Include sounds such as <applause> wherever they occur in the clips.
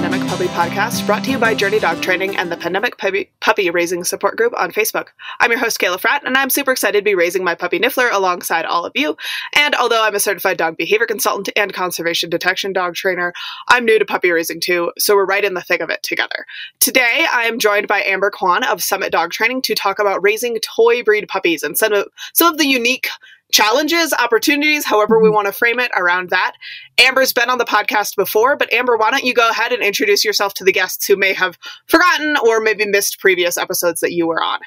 Pandemic Puppy Podcast, brought to you by Journey Dog Training and the Pandemic Puppy, Puppy Raising Support Group on Facebook. I'm your host, Kayla Fratt, and I'm super excited to be raising my puppy Niffler alongside all of you. And although I'm a certified dog behavior consultant and conservation detection dog trainer, I'm new to puppy raising too, so we're right in the thick of it together. Today, I am joined by Amber Kwan of Summit Dog Training to talk about raising toy breed puppies and some of, some of the unique challenges, opportunities, however we mm-hmm. want to frame it around that. Amber's been on the podcast before, but Amber, why don't you go ahead and introduce yourself to the guests who may have forgotten or maybe missed previous episodes that you were on?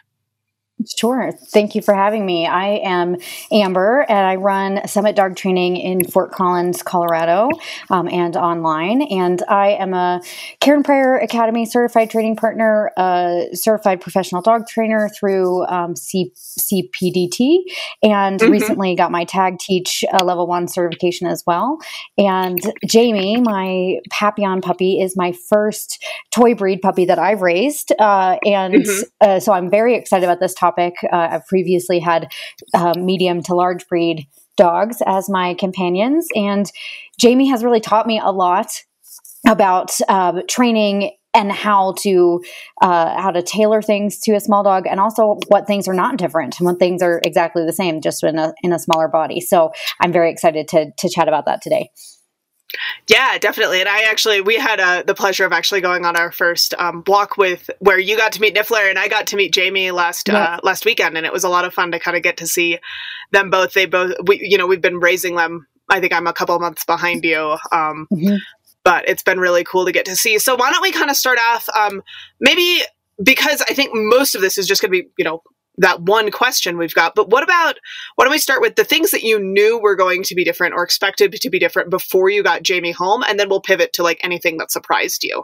Sure. Thank you for having me. I am Amber, and I run Summit Dog Training in Fort Collins, Colorado, um, and online. And I am a Karen Pryor Academy certified training partner, a certified professional dog trainer through um, C- CPDT, and mm-hmm. recently got my Tag Teach uh, level one certification as well. And Jamie, my Papillon puppy, is my first toy breed puppy that I've raised, uh, and mm-hmm. uh, so I'm very excited about this topic topic. Uh, I've previously had uh, medium to large breed dogs as my companions, and Jamie has really taught me a lot about uh, training and how to uh, how to tailor things to a small dog, and also what things are not different and what things are exactly the same, just in a in a smaller body. So I'm very excited to to chat about that today. Yeah, definitely. And I actually, we had uh, the pleasure of actually going on our first um, block with where you got to meet Niffler and I got to meet Jamie last yeah. uh, last weekend, and it was a lot of fun to kind of get to see them both. They both, we, you know, we've been raising them. I think I'm a couple months behind you. Um, mm-hmm. But it's been really cool to get to see. So why don't we kind of start off? Um, maybe because I think most of this is just going to be, you know, that one question we've got. But what about why don't we start with the things that you knew were going to be different or expected to be different before you got Jamie home, and then we'll pivot to like anything that surprised you.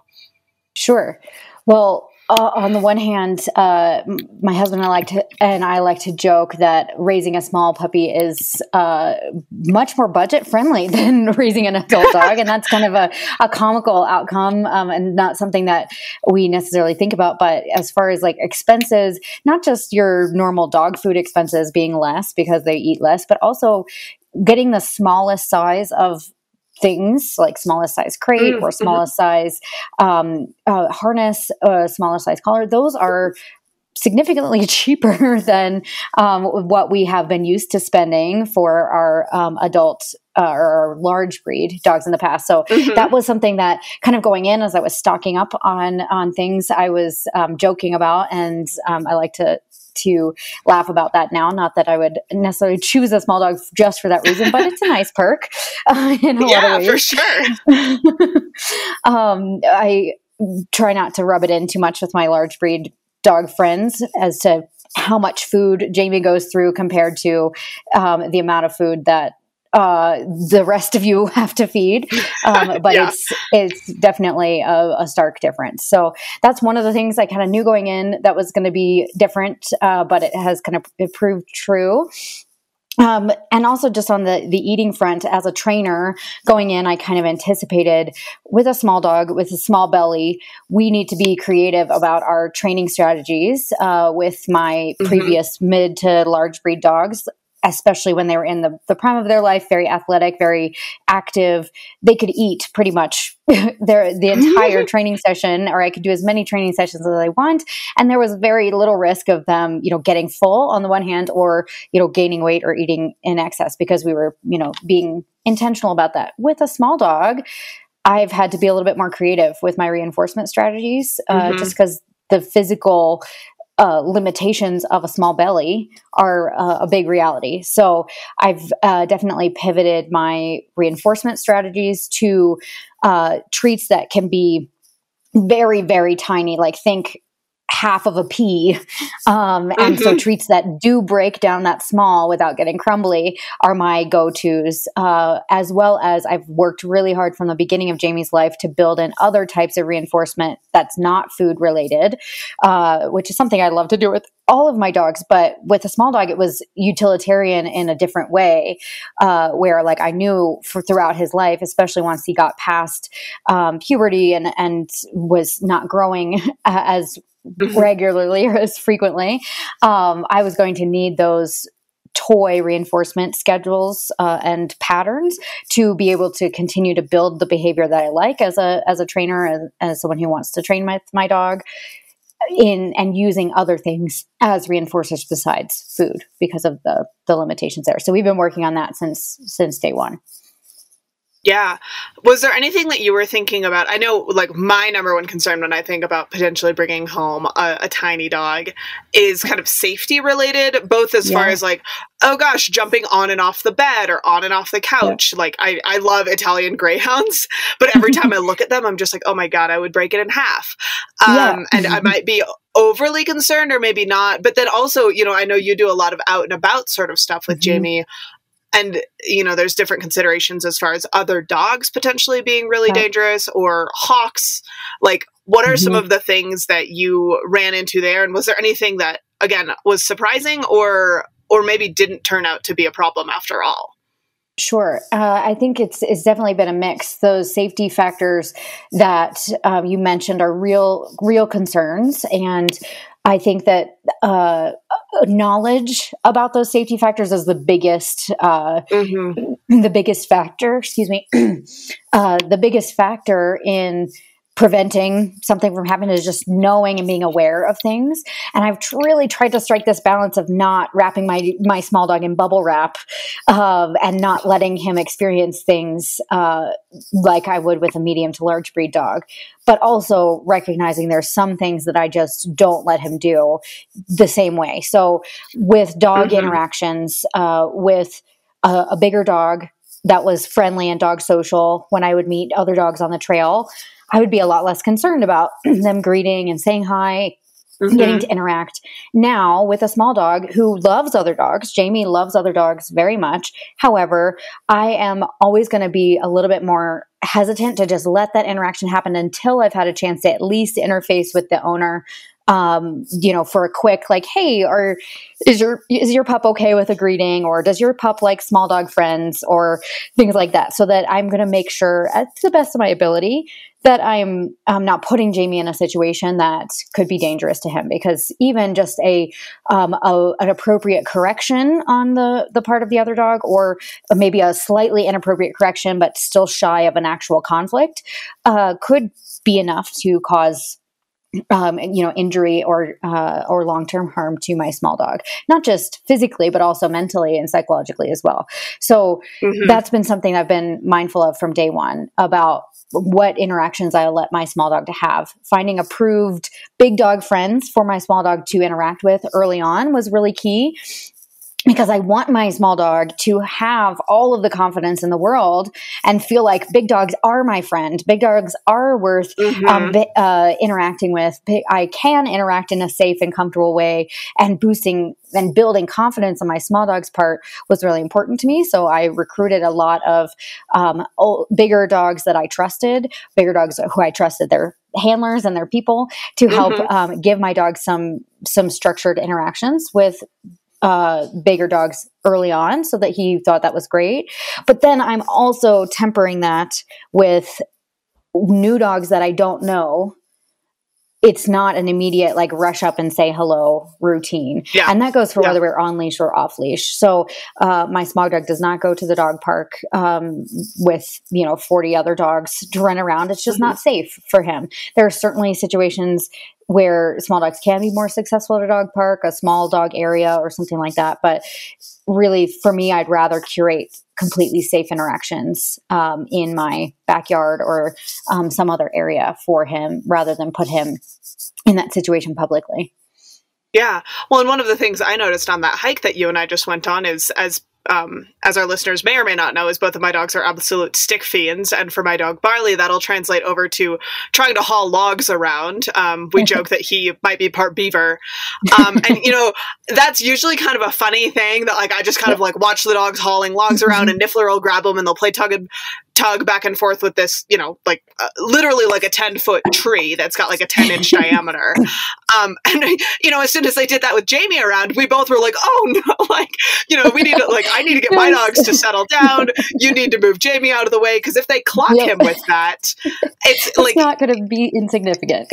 Sure. Well, uh, on the one hand, uh, my husband and I like to and I like to joke that raising a small puppy is uh, much more budget friendly <laughs> than raising an adult <laughs> dog, and that's kind of a, a comical outcome um, and not something that we necessarily think about. But as far as like expenses, not just your normal dog food expenses being less because they eat less, but also getting the smallest size of things like smallest size crate mm-hmm. or smallest size um, uh, harness, uh, smallest size collar, those are significantly <laughs> cheaper than um, what we have been used to spending for our um, adult uh, or large breed dogs in the past. So mm-hmm. that was something that kind of going in as I was stocking up on on things I was um, joking about, and um, I like to to laugh about that now. Not that I would necessarily choose a small dog just for that reason, but it's a nice perk. <laughs> Uh, yeah, for sure. <laughs> um, I try not to rub it in too much with my large breed dog friends as to how much food Jamie goes through compared to um, the amount of food that uh, the rest of you <laughs> have to feed. Um, <laughs> but yeah. it's it's definitely a, a, stark difference. So that's one of the things I kind of knew going in that was going to be different, uh, but it has kind of proved true. Um, and also just on the the eating front as a trainer going in i kind of anticipated with a small dog with a small belly we need to be creative about our training strategies uh, with my mm-hmm. previous mid to large breed dogs especially when they were in the, the prime of their life, very athletic, very active. They could eat pretty much <laughs> their the entire <laughs> training session, or I could do as many training sessions as I want. And there was very little risk of them, you know, getting full on the one hand, or you know, gaining weight or eating in excess because we were, you know, being intentional about that. With a small dog, I've had to be a little bit more creative with my reinforcement strategies, uh, mm-hmm. just because the physical uh, limitations of a small belly are uh, a big reality. So I've uh, definitely pivoted my reinforcement strategies to uh, treats that can be very, very tiny. Like think half of a pea. Um, and mm-hmm. so treats that do break down that small without getting crumbly are my go tos, uh, as well as I've worked really hard from the beginning of Jamie's life to build in other types of reinforcement that's not food related, uh, which is something I love to do with all of my dogs, but with a small dog, it was utilitarian in a different way, uh, where like I knew for throughout his life, especially once he got past um, puberty and and was not growing <laughs> as. Regularly or as frequently, um, I was going to need those toy reinforcement schedules uh, and patterns to be able to continue to build the behavior that I like as a as a trainer as, as someone who wants to train my my dog in and using other things as reinforcers besides food because of the the limitations there. So we've been working on that since since day one. Yeah. Was there anything that you were thinking about? I know, like, my number one concern when I think about potentially bringing home a, a tiny dog is kind of safety related, both as yeah. far as, like, oh gosh, jumping on and off the bed or on and off the couch. Yeah. Like, I, I love Italian greyhounds, but every time I <laughs> look at them, I'm just like, oh my God, I would break it in half. Um, yeah. and I <laughs> might be overly concerned or maybe not. But then also, you know, I know you do a lot of out and about sort of stuff with mm-hmm. Jamie and you know there's different considerations as far as other dogs potentially being really dangerous or hawks like what are mm-hmm. some of the things that you ran into there and was there anything that again was surprising or or maybe didn't turn out to be a problem after all Sure. Uh, I think it's it's definitely been a mix. Those safety factors that um, you mentioned are real real concerns, and I think that uh, knowledge about those safety factors is the biggest, uh, mm-hmm. the biggest factor. Excuse me, <clears throat> uh, the biggest factor in preventing something from happening is just knowing and being aware of things. And I've really tried to strike this balance of not wrapping my my small dog in bubble wrap um, and not letting him experience things uh, like I would with a medium to large breed dog, but also recognizing there's some things that I just don't let him do the same way. So with dog mm-hmm. interactions, uh, with a, a bigger dog that was friendly and dog social when I would meet other dogs on the trail. I would be a lot less concerned about <clears throat> them greeting and saying hi, Mm-hmm. getting to interact now with a small dog who loves other dogs. Jamie loves other dogs very much. However, I am always going to be a little bit more hesitant to just let that interaction happen until I've had a chance to at least interface with the owner um, you know, for a quick like, hey, or is your is your pup okay with a greeting, or does your pup like small dog friends, or things like that, so that I'm going to make sure, at the best of my ability, that I'm um, not putting Jamie in a situation that could be dangerous to him. Because even just a, um, a an appropriate correction on the the part of the other dog, or maybe a slightly inappropriate correction, but still shy of an actual conflict, uh, could be enough to cause um, you know, injury or uh, or long term harm to my small dog, not just physically, but also mentally and psychologically as well. So mm-hmm. that's been something I've been mindful of from day one about what interactions I let my small dog to have. Finding approved big dog friends for my small dog to interact with early on was really key because I want my small dog to have all of the confidence in the world and feel like big dogs are my friend. Big dogs are worth mm-hmm. um, uh, interacting with. I can interact in a safe and comfortable way, and boosting and building confidence on my small dog's part was really important to me. So I recruited a lot of um, old, bigger dogs that I trusted, bigger dogs who I trusted their handlers and their people to help mm-hmm. um, give my dog some some structured interactions with uh, bigger dogs early on so that he thought that was great. But then I'm also tempering that with new dogs that I don't know. It's not an immediate like rush up and say hello routine. Yeah. And that goes for yeah. whether we're on leash or off leash. So uh, my small dog does not go to the dog park um, with, you know, 40 other dogs to run around. It's just mm-hmm. not safe for him. There are certainly situations where small dogs can be more successful at a dog park, a small dog area, or something like that. But really, for me, I'd rather curate completely safe interactions um, in my backyard or um, some other area for him rather than put him in that situation publicly. Yeah. Well, and one of the things I noticed on that hike that you and I just went on is as um, as our listeners may or may not know, is both of my dogs are absolute stick fiends, and for my dog Barley, that'll translate over to trying to haul logs around. Um, we <laughs> joke that he might be part beaver, um, and you know that's usually kind of a funny thing that like I just kind of like watch the dogs hauling logs around, and <laughs> Niffler will grab them, and they'll play tug and tug back and forth with this, you know, like uh, literally like a 10 foot tree that's got like a 10 inch <laughs> diameter. Um, and, <laughs> you know, as soon as they did that with Jamie around, we both were like, oh no, <laughs> like, you know, we need to, like, I need to get my dogs to settle down. You need to move Jamie out of the way because if they clock yep. him with that, it's, it's like not going to be insignificant.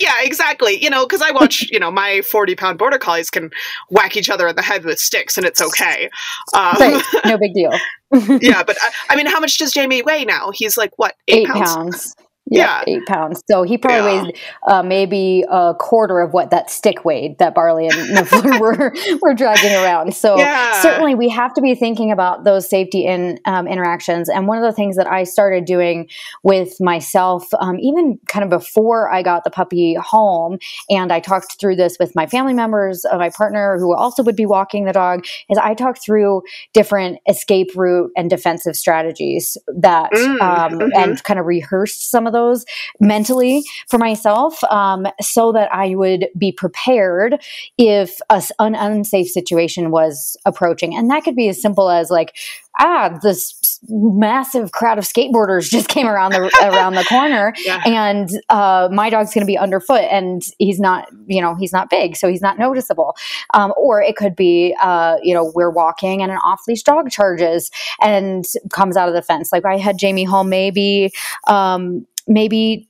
yeah, exactly. You know, because I watch, you know, my 40 pound border collies can whack each other in the head with sticks and it's okay. Um, right. No big deal. <laughs> yeah, but I, I, mean, how much does Jamie weigh now? He's like, what, eight, eight pounds? pounds yeah, eight pounds. So he probably yeah. weighed uh, maybe a quarter of what that stick weighed that Barley and <laughs> Niffler were were dragging around. So yeah. certainly we have to be thinking about those safety in um, interactions. And one of the things that I started doing with myself, um, even kind of before I got the puppy home, and I talked through this with my family members, uh, my partner who also would be walking the dog, is I talked through different escape route and defensive strategies that mm, um, mm-hmm. and kind of rehearsed some of those mentally for myself um, so that I would be prepared if a, an unsafe situation was approaching. And that could be as simple as like, ah, this massive crowd of skateboarders just came around the around the <laughs> corner, yeah. and uh, my dog's going to be underfoot, and he's not, you know, he's not big, so he's not noticeable. Um, or it could be, uh, you know, we're walking and an off leash dog charges and comes out of the fence. Like I had Jamie home maybe. Um, maybe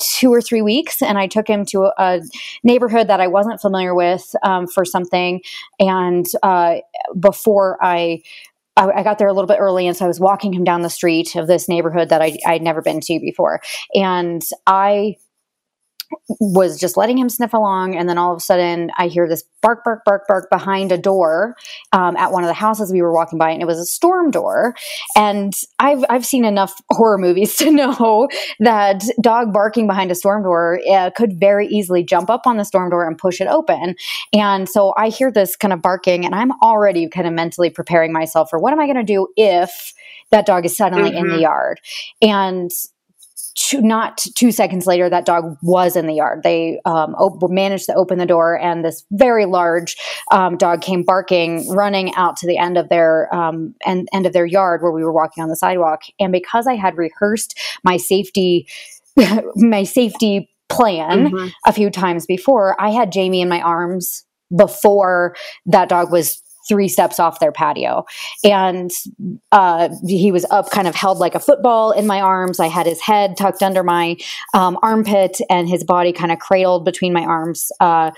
two or three weeks and I took him to a neighborhood that I wasn't familiar with um, for something. And uh, before I, I, got there a little bit early, and so I was walking him down the street of this neighborhood that I, I'd never been to before. And I was just letting him sniff along and then all of a sudden i hear this bark bark bark bark behind a door um, at one of the houses we were walking by and it was a storm door and i've, I've seen enough horror movies to know <laughs> that dog barking behind a storm door uh, could very easily jump up on the storm door and push it open and so i hear this kind of barking and i'm already kind of mentally preparing myself for what am i going to do if that dog is suddenly mm-hmm. in the mm-hmm. yard and two, not two seconds later, that dog was in the yard. They um, op- managed to open the door, and this very large um, dog came barking, running out to the end of their um, end, end of their yard where we were walking on the sidewalk. And because I had rehearsed my safety, <laughs> my safety plan mm-hmm. a few times before, I had Jamie in my arms before that dog was three steps off their patio. And uh, he was up, kind of held like a football in my arms. I had his head tucked under my um, armpit and his body kind of cradled between my arms, uh,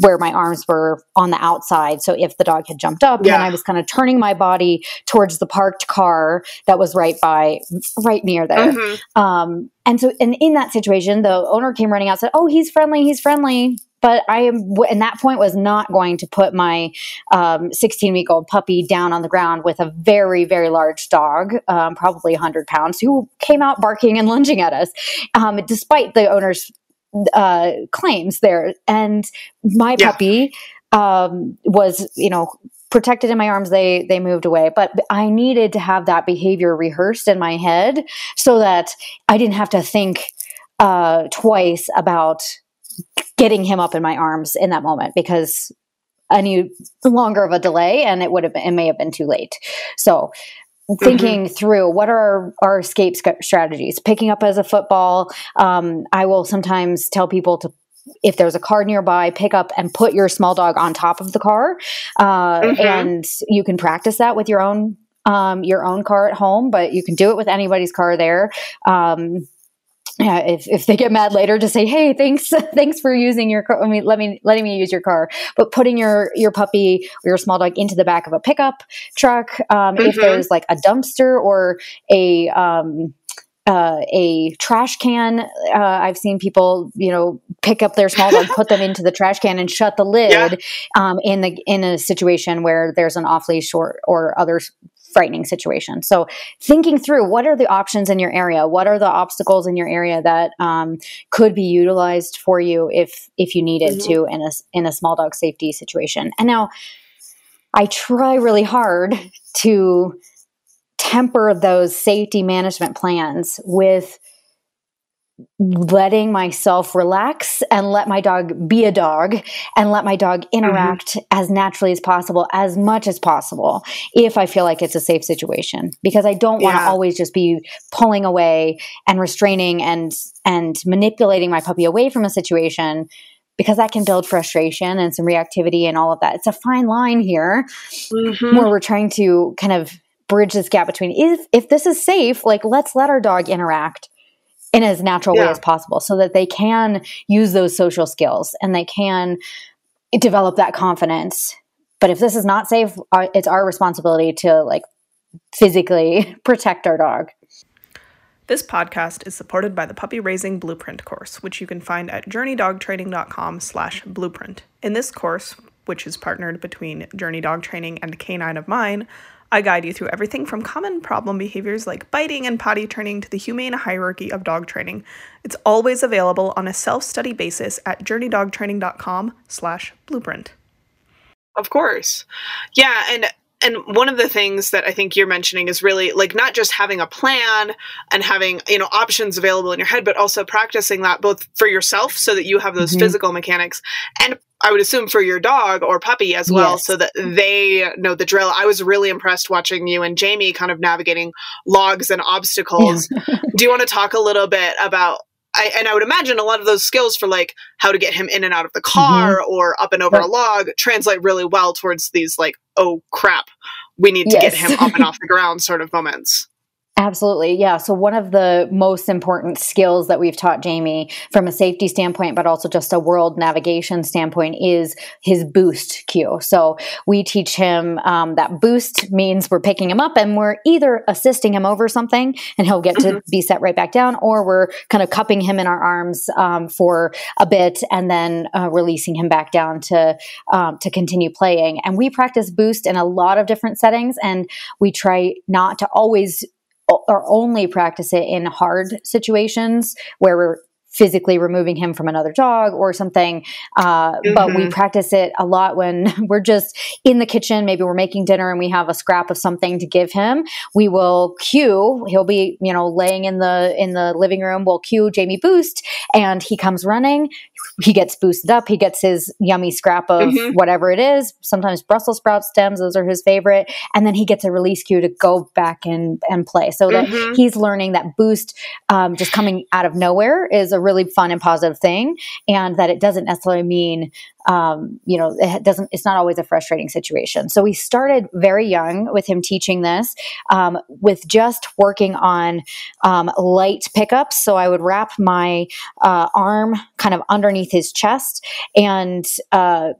where my arms were on the outside. So if the dog had jumped up, yeah. then I was kind of turning my body towards the parked car that was right by, right near there. Mm-hmm. Um, and so, and in that situation, the owner came running out, said, "Oh, he's friendly. He's friendly." But I am, and that point was not going to put my 16 um, week old puppy down on the ground with a very, very large dog, um, probably 100 pounds, who came out barking and lunging at us, um, despite the owner's uh, claims there. And my yeah. puppy um, was, you know, protected in my arms they they moved away but i needed to have that behavior rehearsed in my head so that i didn't have to think uh, twice about getting him up in my arms in that moment because any longer of a delay and it would have been, it may have been too late. So thinking mm-hmm. through what are our, our escape strategies picking up as a football um, i will sometimes tell people to if there's a car nearby pick up and put your small dog on top of the car uh, mm-hmm. and you can practice that with your own um, your own car at home but you can do it with anybody's car there um, yeah, if, if they get mad later to say, Hey, thanks, <laughs> thanks for using your car. I mean, let me, letting me use your car, but putting your, your puppy or your small dog into the back of a pickup truck. Um, mm-hmm. if there's like a dumpster or a, um, uh, a trash can. Uh, I've seen people, you know, pick up their small dog, put them into the trash can, and shut the <laughs> lid yeah. um, in the in a situation where there's an off leash or or other frightening situation. So thinking through what are the options in your area, what are the obstacles in your area that um, could be utilized for you if if you needed mm-hmm. to in a in a small dog safety situation. And now I try really hard to temper those safety management plans with letting myself relax and let my dog be a dog and let my dog mm-hmm. interact mm-hmm. as naturally as possible, as much as possible, if I feel like it's a safe situation. Because I don't want to yeah. always just be pulling away and restraining and and manipulating my puppy away from a situation because that can build frustration and some reactivity and all of that. It's a fine line here mm-hmm. where we're trying to kind of bridge this gap between if if this is safe, like let's let our dog interact in as natural yeah. way as possible so that they can use those social skills and they can develop that confidence. But if this is not safe, uh, it's our responsibility to like physically <laughs> protect our dog. This podcast is supported by the Puppy Raising Blueprint course, which you can find at journeydogtraining.com slash blueprint. In this course, which is partnered between Journey Dog Training and K9 of Mine, I guide you through everything from common problem behaviors like biting and potty training to the humane hierarchy of dog training. It's always available on a self-study basis at journeydogtraining.com slash blueprint. Of course. Yeah, and and one of the things that I think you're mentioning is really like not just having a plan and having, you know, options available in your head, but also practicing that both for yourself so that you have those mm-hmm. physical mechanics and I would assume for your dog or puppy as well, yes. so that they know the drill. I was really impressed watching you and Jamie kind of navigating logs and obstacles. <laughs> Do you want to talk a little bit about? I, and I would imagine a lot of those skills for like how to get him in and out of the car mm-hmm. or up and over a log translate really well towards these like, oh crap, we need to yes. get him up and off the ground sort of moments. Absolutely. Yeah. So, one of the most important skills that we've taught Jamie from a safety standpoint, but also just a world navigation standpoint, is his boost cue. So, we teach him um, that boost means we're picking him up and we're either assisting him over something and he'll get to mm-hmm. be set right back down, or we're kind of cupping him in our arms um, for a bit and then uh, releasing him back down to, um, to continue playing. And we practice boost in a lot of different settings and we try not to always or only practice it in hard situations where we're physically removing him from another dog or something. Uh, mm-hmm. But we mm-hmm. practice it a lot when <laughs> we're just in the kitchen. Maybe we're making dinner and we have a scrap of something to give him. We will cue. He'll be, you know, laying in the in the living room. We'll cue Jamie Boost, and he comes running. He gets boosted up. He gets his yummy scrap of mm-hmm. whatever it is. Sometimes Brussels sprout stems; those are his favorite. And then he gets a release cue to go back and and play. So mm-hmm. that he's learning that boost um, just coming out of nowhere is a really fun and positive thing, and that it doesn't necessarily mean um, you know it doesn't it's not always a frustrating situation. So we started very young with him teaching this um, with just working on um, light pickups. So I would wrap my uh, arm kind of underneath his chest and uh,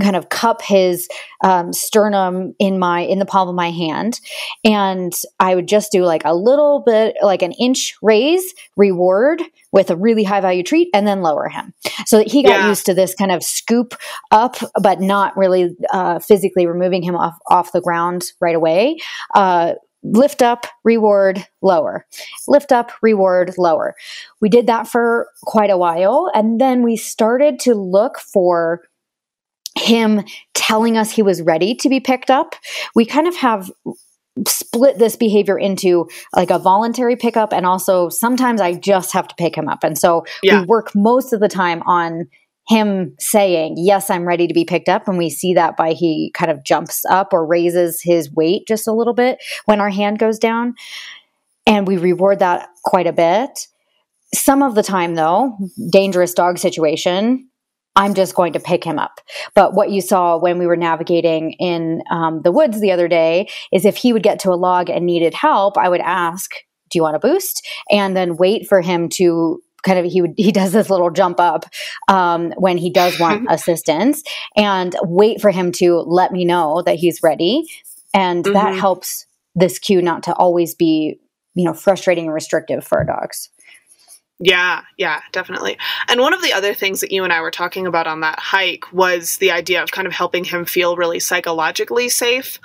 kind of cup his um, sternum in my in the palm of my hand. And i would just do like a little bit like an inch raise reward with a really high value treat and then lower him. So that he got yeah. used to this kind of scoop up but not really uh, physically removing him off off the ground right away. Uh, lift up, reward, lower. Lift up, reward, lower. We did that for quite a while. And then we started to look for him telling us he was ready to be picked up. We kind of have split this behavior into like a voluntary pickup and also sometimes I just have to pick him up. And so yeah. we work most of the time on him saying, Yes, I'm ready to be picked up. And we see that by he kind of jumps up or raises his weight just a little bit when our hand goes down. And we reward that quite a bit. Some of the time, though, dangerous dog situation, I'm just going to pick him up. But what you saw when we were navigating in um, the woods the other day is if he would get to a log and needed help, I would ask, Do you want a boost? And then wait for him to kind of he would he does this little jump up um, when he does want <laughs> assistance and wait for him to let me know that he's ready and mm-hmm. that helps this cue not to always be you know frustrating and restrictive for our dogs yeah, yeah, definitely. And one of the other things that you and I were talking about on that hike was the idea of kind of helping him feel really psychologically safe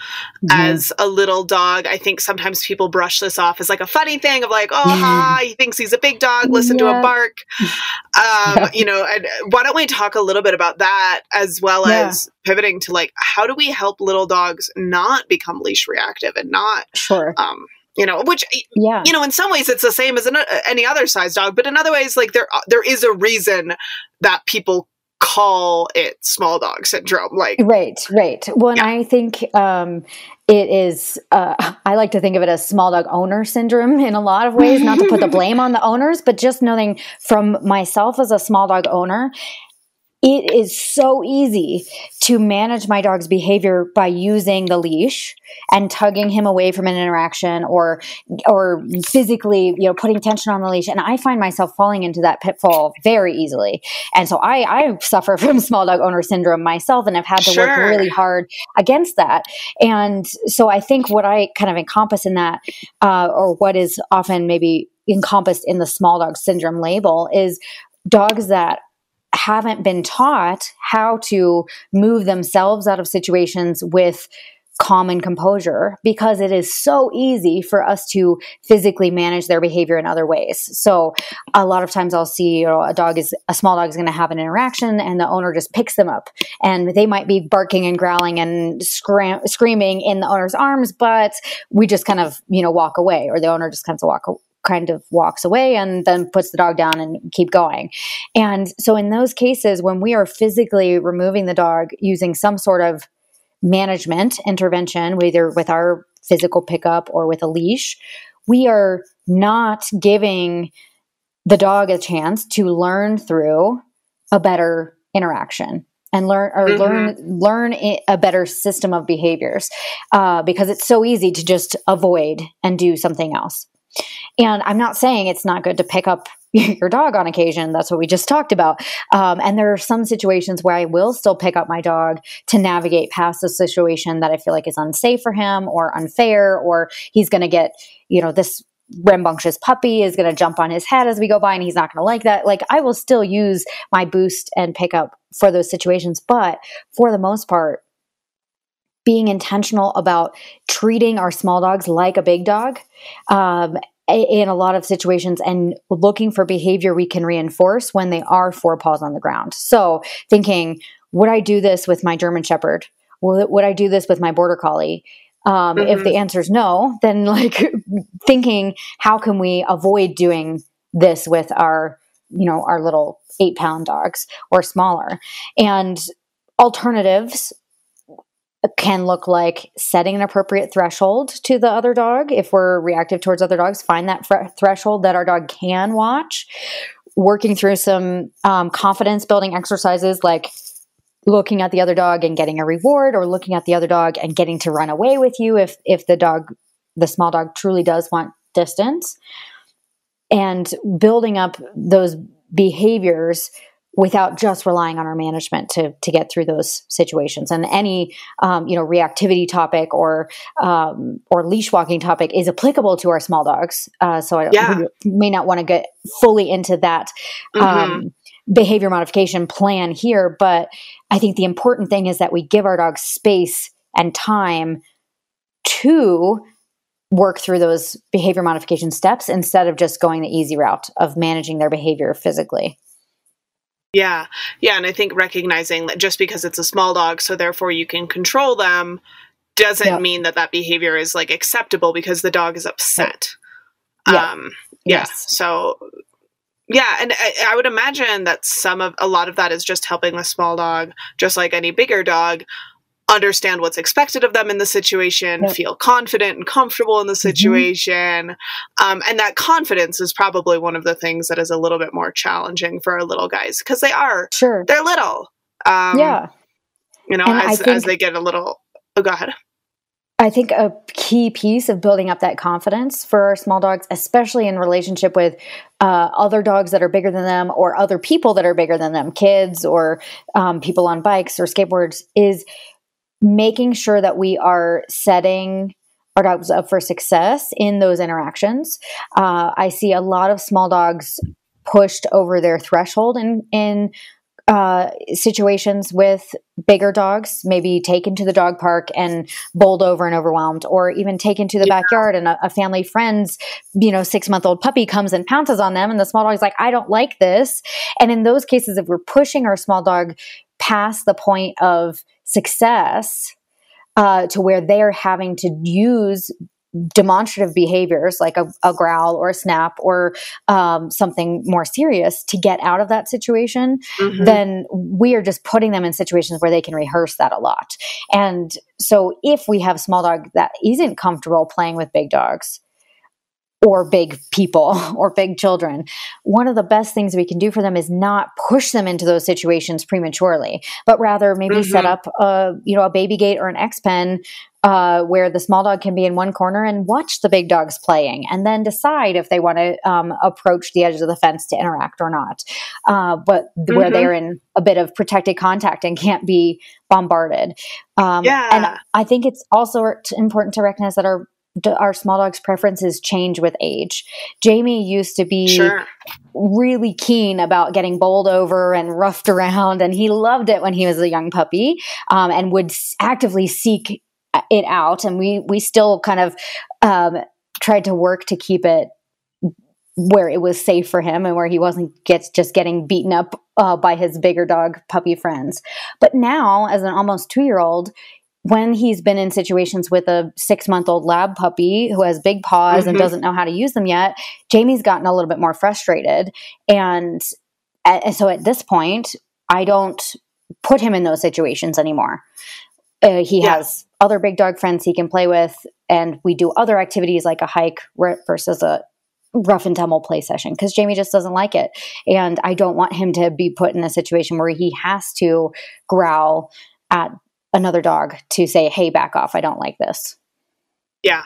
mm-hmm. as a little dog. I think sometimes people brush this off as like a funny thing of like, oh, ha, he thinks he's a big dog, listen yeah. to a bark. Um, yeah. You know, and why don't we talk a little bit about that as well yeah. as pivoting to like, how do we help little dogs not become leash reactive and not sure. Um, you know which yeah you know in some ways it's the same as an, any other size dog but in other ways like there there is a reason that people call it small dog syndrome like right right well yeah. i think um it is uh, <laughs> i like to think of it as small dog owner syndrome in a lot of ways not to put the <laughs> blame on the owners but just knowing from myself as a small dog owner it is so easy to manage my dog's behavior by using the leash and tugging him away from an interaction or or physically you know putting tension on the leash. And i find myself falling into that pitfall very easily. And so i i suffer <laughs> from small dog owner syndrome myself and i've had to sure. work really hard against that. And so i think what i kind of encompass in that uh, or what is often maybe encompassed in the small dog syndrome label is dogs that haven't been taught how to move themselves out of situations with calm and composure because it is so easy for us to physically manage their behavior in other ways. So a lot of times I'll see you know, a dog is a small dog is going to have an interaction and the owner just picks them up and they might be barking and growling and scram- screaming in the owner's arms, but we just kind of, you know, walk away or the owner just kind of walk kind of walks away and then puts the dog down and keep going. And so in those cases when we are physically removing the dog using some sort of management intervention whether with our physical pickup or with a leash, we are not giving the dog a chance to learn through a better interaction and learn or mm-hmm. learn learn a better system of behaviors uh, because it's so easy to just avoid and do something else and I'm not saying it's not good to pick up <laughs> your dog on occasion. That's what we just talked about. Um, and there are some situations where I will still pick up my dog to navigate past a situation that I feel like is unsafe for him or unfair, or he's going to get, you know, this rambunctious puppy is going to jump on his head as we go by and he's not going to like that. Like I will still use my boost and pick up for those situations. But for the most part, being intentional about treating our small dogs like a big dog um, in a lot of situations and looking for behavior we can reinforce when they are four paws on the ground. So, thinking, would I do this with my German Shepherd? Would I do this with my Border Collie? Um, mm-hmm. If the answer is no, then like <laughs> thinking, how can we avoid doing this with our, you know, our little eight pound dogs or smaller? And alternatives can look like setting an appropriate threshold to the other dog. If we're reactive towards other dogs, find that fr- threshold that our dog can watch. Working through some um, confidence building exercises like looking at the other dog and getting a reward, or looking at the other dog and getting to run away with you if if the dog, the small dog, truly does want distance, and building up those behaviors without just relying on our management to to get through those situations. And any um, you know reactivity topic or um, or leash walking topic is applicable to our small dogs. Uh, so I yeah. may not want to get fully into that. Mm-hmm. Um, behavior modification plan here but i think the important thing is that we give our dogs space and time to work through those behavior modification steps instead of just going the easy route of managing their behavior physically yeah. Yeah. And I think recognizing that just because it's a small dog, so therefore you can control them, doesn't yeah. mean that that behavior is like acceptable because the dog is upset. Yeah. Um, yeah. Yes. So, yeah. And I, I would imagine that some of a lot of that is just helping the small dog, just like any bigger dog, understand what's expected of them in the situation, yep. feel confident and comfortable in the mm-hmm. situation. Mm-hmm. Um, and that confidence is probably one of the things that is a little bit more challenging for our little guys because they are, sure, they're little. Um, yeah. You know, as, think, as they get a little, oh, go ahead. I think a key piece of building up that confidence for our small dogs, especially in relationship with uh, other dogs that are bigger than them or other people that are bigger than them, kids or um, people on bikes or skateboards, is making sure that we are setting our dogs up for success in those interactions. Uh, I see a lot of small dogs pushed over their threshold in in uh, situations with bigger dogs, maybe taken to the dog park and bowled over and overwhelmed, or even taken to the yeah. backyard and a, a, family friend's, you know, six month old puppy comes and pounces on them, and the small dog's like, I don't like this. And in those cases, if we're pushing our small dog past the point of success uh, to where they're having to use demonstrative behaviors like a, a, growl or a snap or um, something more serious to get out of that situation, mm-hmm. then we are just putting them in situations where they can rehearse that a lot. And so if we have a small dog that isn't comfortable playing with big dogs, or big people <laughs> or big children. One of the best things we can do for them is not push them into those situations prematurely, but rather maybe mm-hmm. set up a you know a baby gate or an X pen uh, where the small dog can be in one corner and watch the big dogs playing, and then decide if they want to um, approach the edges of the fence to interact or not. Uh, but mm-hmm. where they're in a bit of protected contact and can't be bombarded. Um, yeah. And I think it's also important to recognize that our our small dog's preferences change with age. Jamie used to be sure. really keen about getting bowled over and roughed around, and he loved it when he was a young puppy um, and would actively seek it out. And we we still kind of um, tried to work to keep it where it was safe for him and where he wasn't gets just getting beaten up uh, by his bigger dog puppy friends. But now, as an almost two year old, when he's been in situations with a six month old lab puppy who has big paws mm-hmm. and doesn't know how to use them yet, Jamie's gotten a little bit more frustrated. And, and so at this point, I don't put him in those situations anymore. Uh, he yeah. has other big dog friends he can play with, and we do other activities like a hike versus a rough and tumble play session because Jamie just doesn't like it. And I don't want him to be put in a situation where he has to growl at another dog to say, hey, back off. I don't like this. Yeah.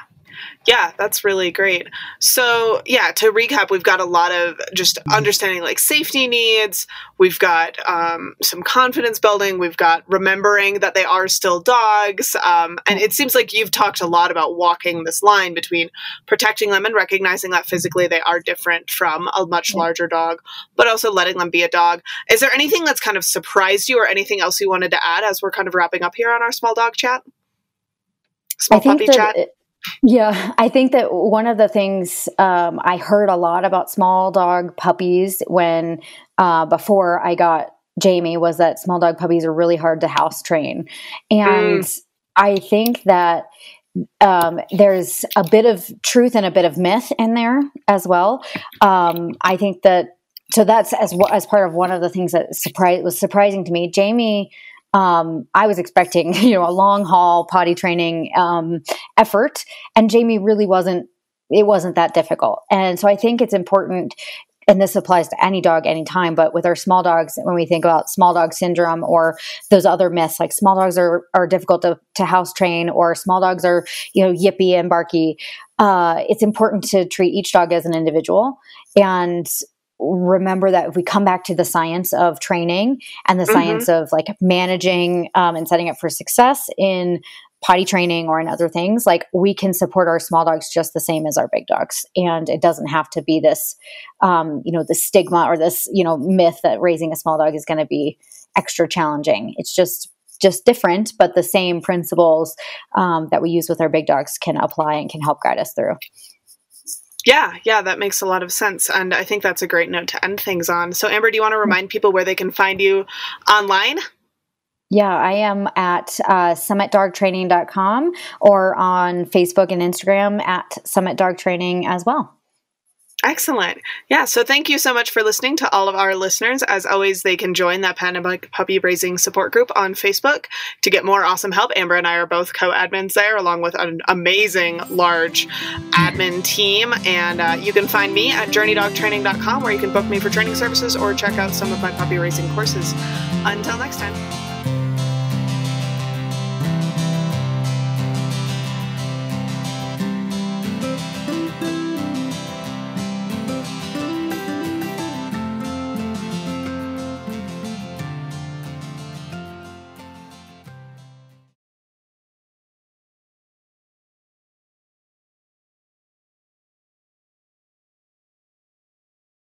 Yeah, that's really great. So, yeah, to recap, we've got a lot of just understanding like safety needs. We've got um, some confidence building. We've got remembering that they are still dogs. Um, and it seems like you've talked a lot about walking this line between protecting them and recognizing that physically they are different from a much larger dog, but also letting them be a dog. Is there anything that's kind of surprised you or anything else you wanted to add as we're kind of wrapping up here on our small dog chat? Small puppy chat? It- yeah, I think that one of the things um, I heard a lot about small dog puppies when uh, before I got Jamie was that small dog puppies are really hard to house train. And mm. I think that um, there's a bit of truth and a bit of myth in there as well. Um, I think that so that's as as part of one of the things that surprised was surprising to me. Jamie um, I was expecting, <laughs> you know, a long haul potty training um, effort, and Jamie really wasn't. It wasn't that difficult, and so I think it's important. And this applies to any dog anytime, but with our small dogs, when we think about small dog syndrome or those other myths, like small dogs are, are difficult to, to house train or small dogs are, you know, yippy and barky, uh, it's important to treat each dog as an individual. And remember that if we come back to the science of training and the mm-hmm. science of like managing um, and setting up for success in potty training or in other things, like we can support our small dogs just the same as our big dogs. And it doesn't have to be this, um, you know, the stigma or this, you know, myth that raising a small dog is going to be extra challenging. It's just just different, but the same principles um, that we use with our big dogs can apply and can help guide us through. Yeah, yeah, that makes a lot of sense. And I think that's a great note to end things on. So, Amber, do you want to remind people where they can find you online? Yeah, I am at uh, summitdogtraining.com or on Facebook and Instagram at Summit Dog Training as well. Excellent. Yeah. So thank you so much for listening to all of our listeners. As always, they can join that Pandemic Puppy Raising Support Group on Facebook to get more awesome help. Amber and I are both co admins there, along with an amazing large admin team. And uh, you can find me at journeydogtraining.com where you can book me for training services or check out some of my puppy raising courses. Until next time.